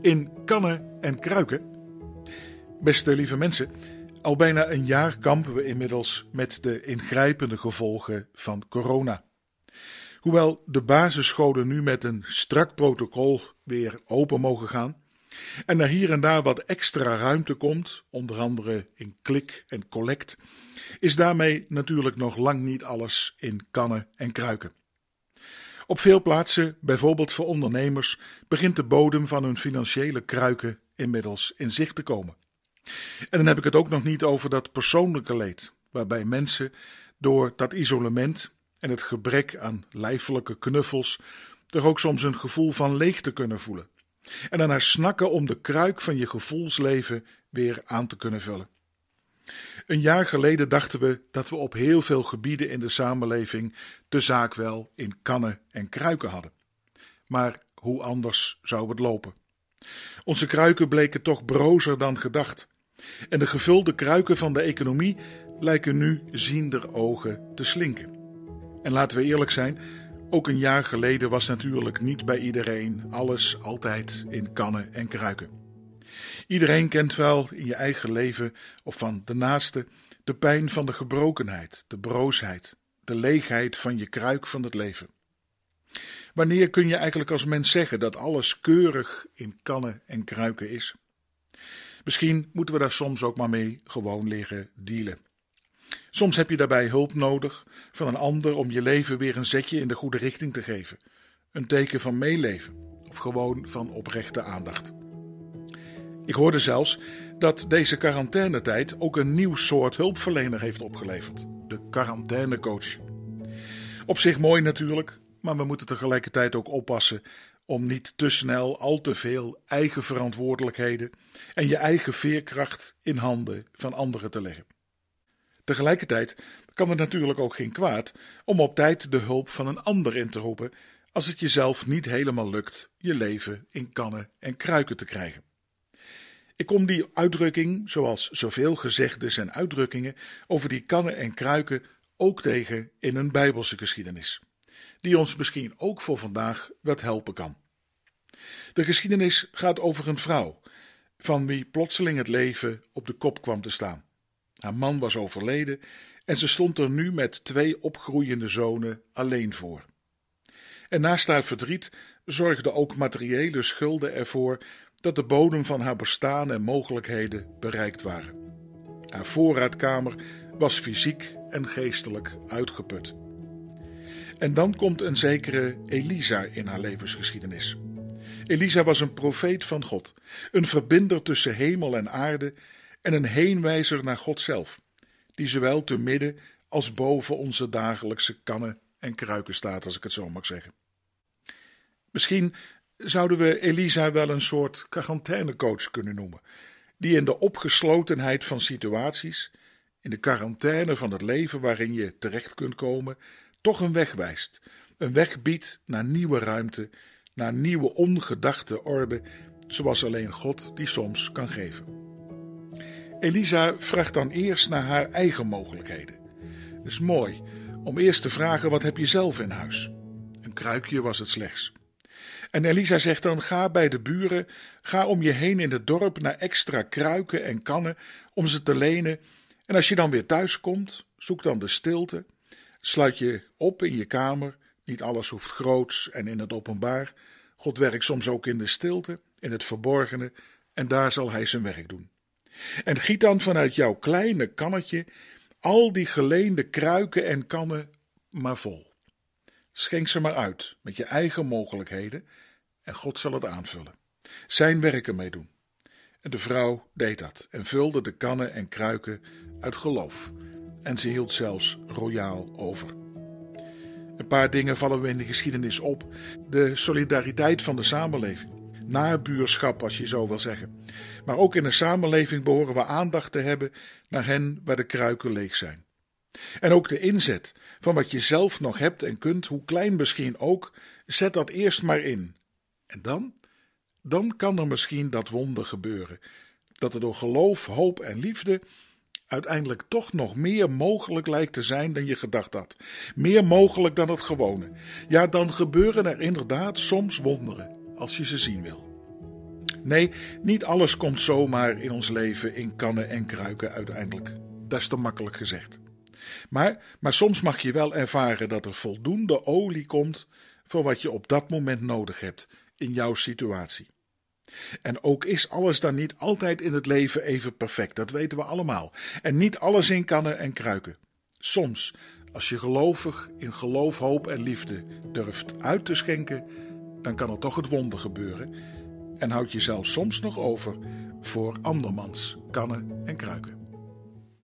in kannen en kruiken. Beste lieve mensen, al bijna een jaar kampen we inmiddels met de ingrijpende gevolgen van corona. Hoewel de basisscholen nu met een strak protocol weer open mogen gaan en er hier en daar wat extra ruimte komt, onder andere in klik en collect, is daarmee natuurlijk nog lang niet alles in kannen en kruiken. Op veel plaatsen, bijvoorbeeld voor ondernemers, begint de bodem van hun financiële kruiken inmiddels in zicht te komen. En dan heb ik het ook nog niet over dat persoonlijke leed, waarbij mensen door dat isolement en het gebrek aan lijfelijke knuffels toch ook soms een gevoel van leegte kunnen voelen. En daarna snakken om de kruik van je gevoelsleven weer aan te kunnen vullen. Een jaar geleden dachten we dat we op heel veel gebieden in de samenleving de zaak wel in kannen en kruiken hadden. Maar hoe anders zou het lopen? Onze kruiken bleken toch brozer dan gedacht. En de gevulde kruiken van de economie lijken nu ziender ogen te slinken. En laten we eerlijk zijn, ook een jaar geleden was natuurlijk niet bij iedereen alles altijd in kannen en kruiken. Iedereen kent wel in je eigen leven of van de naaste de pijn van de gebrokenheid, de broosheid, de leegheid van je kruik van het leven. Wanneer kun je eigenlijk als mens zeggen dat alles keurig in kannen en kruiken is? Misschien moeten we daar soms ook maar mee gewoon leren dealen. Soms heb je daarbij hulp nodig van een ander om je leven weer een zetje in de goede richting te geven. Een teken van meeleven of gewoon van oprechte aandacht. Ik hoorde zelfs dat deze quarantainetijd ook een nieuw soort hulpverlener heeft opgeleverd: de quarantainecoach. Op zich mooi natuurlijk, maar we moeten tegelijkertijd ook oppassen om niet te snel al te veel eigen verantwoordelijkheden en je eigen veerkracht in handen van anderen te leggen. Tegelijkertijd kan het natuurlijk ook geen kwaad om op tijd de hulp van een ander in te roepen als het jezelf niet helemaal lukt je leven in kannen en kruiken te krijgen. Ik kom die uitdrukking, zoals zoveel gezegdes en uitdrukkingen over die kannen en kruiken, ook tegen in een Bijbelse geschiedenis, die ons misschien ook voor vandaag wat helpen kan. De geschiedenis gaat over een vrouw, van wie plotseling het leven op de kop kwam te staan. Haar man was overleden en ze stond er nu met twee opgroeiende zonen alleen voor. En naast haar verdriet zorgden ook materiële schulden ervoor dat de bodem van haar bestaan en mogelijkheden bereikt waren. Haar voorraadkamer was fysiek en geestelijk uitgeput. En dan komt een zekere Elisa in haar levensgeschiedenis. Elisa was een profeet van God, een verbinder tussen hemel en aarde en een heenwijzer naar God zelf, die zowel te midden als boven onze dagelijkse kannen en kruiken staat, als ik het zo mag zeggen. Misschien zouden we Elisa wel een soort quarantainecoach kunnen noemen, die in de opgeslotenheid van situaties, in de quarantaine van het leven waarin je terecht kunt komen, toch een weg wijst, een weg biedt naar nieuwe ruimte, naar nieuwe ongedachte orde, zoals alleen God die soms kan geven. Elisa vraagt dan eerst naar haar eigen mogelijkheden. Het is mooi om eerst te vragen: wat heb je zelf in huis? Een kruikje was het slechts. En Elisa zegt dan: ga bij de buren, ga om je heen in het dorp naar extra kruiken en kannen om ze te lenen. En als je dan weer thuis komt, zoek dan de stilte, sluit je op in je kamer. Niet alles hoeft groots en in het openbaar. God werkt soms ook in de stilte, in het verborgene, en daar zal hij zijn werk doen. En giet dan vanuit jouw kleine kannetje al die geleende kruiken en kannen maar vol. Schenk ze maar uit met je eigen mogelijkheden en God zal het aanvullen. Zijn werk ermee doen. En de vrouw deed dat en vulde de kannen en kruiken uit geloof. En ze hield zelfs royaal over. Een paar dingen vallen we in de geschiedenis op. De solidariteit van de samenleving nabuurschap, als je zo wil zeggen. Maar ook in de samenleving behoren we aandacht te hebben naar hen waar de kruiken leeg zijn. En ook de inzet van wat je zelf nog hebt en kunt, hoe klein misschien ook, zet dat eerst maar in. En dan? Dan kan er misschien dat wonder gebeuren, dat er door geloof, hoop en liefde uiteindelijk toch nog meer mogelijk lijkt te zijn dan je gedacht had. Meer mogelijk dan het gewone. Ja, dan gebeuren er inderdaad soms wonderen als je ze zien wil. Nee, niet alles komt zomaar in ons leven in kannen en kruiken uiteindelijk. Dat is te makkelijk gezegd. Maar, maar soms mag je wel ervaren dat er voldoende olie komt voor wat je op dat moment nodig hebt in jouw situatie. En ook is alles dan niet altijd in het leven even perfect, dat weten we allemaal. En niet alles in kannen en kruiken. Soms, als je gelovig in geloof, hoop en liefde durft uit te schenken, dan kan er toch het wonder gebeuren. En houd je zelf soms nog over voor andermans kannen en kruiken.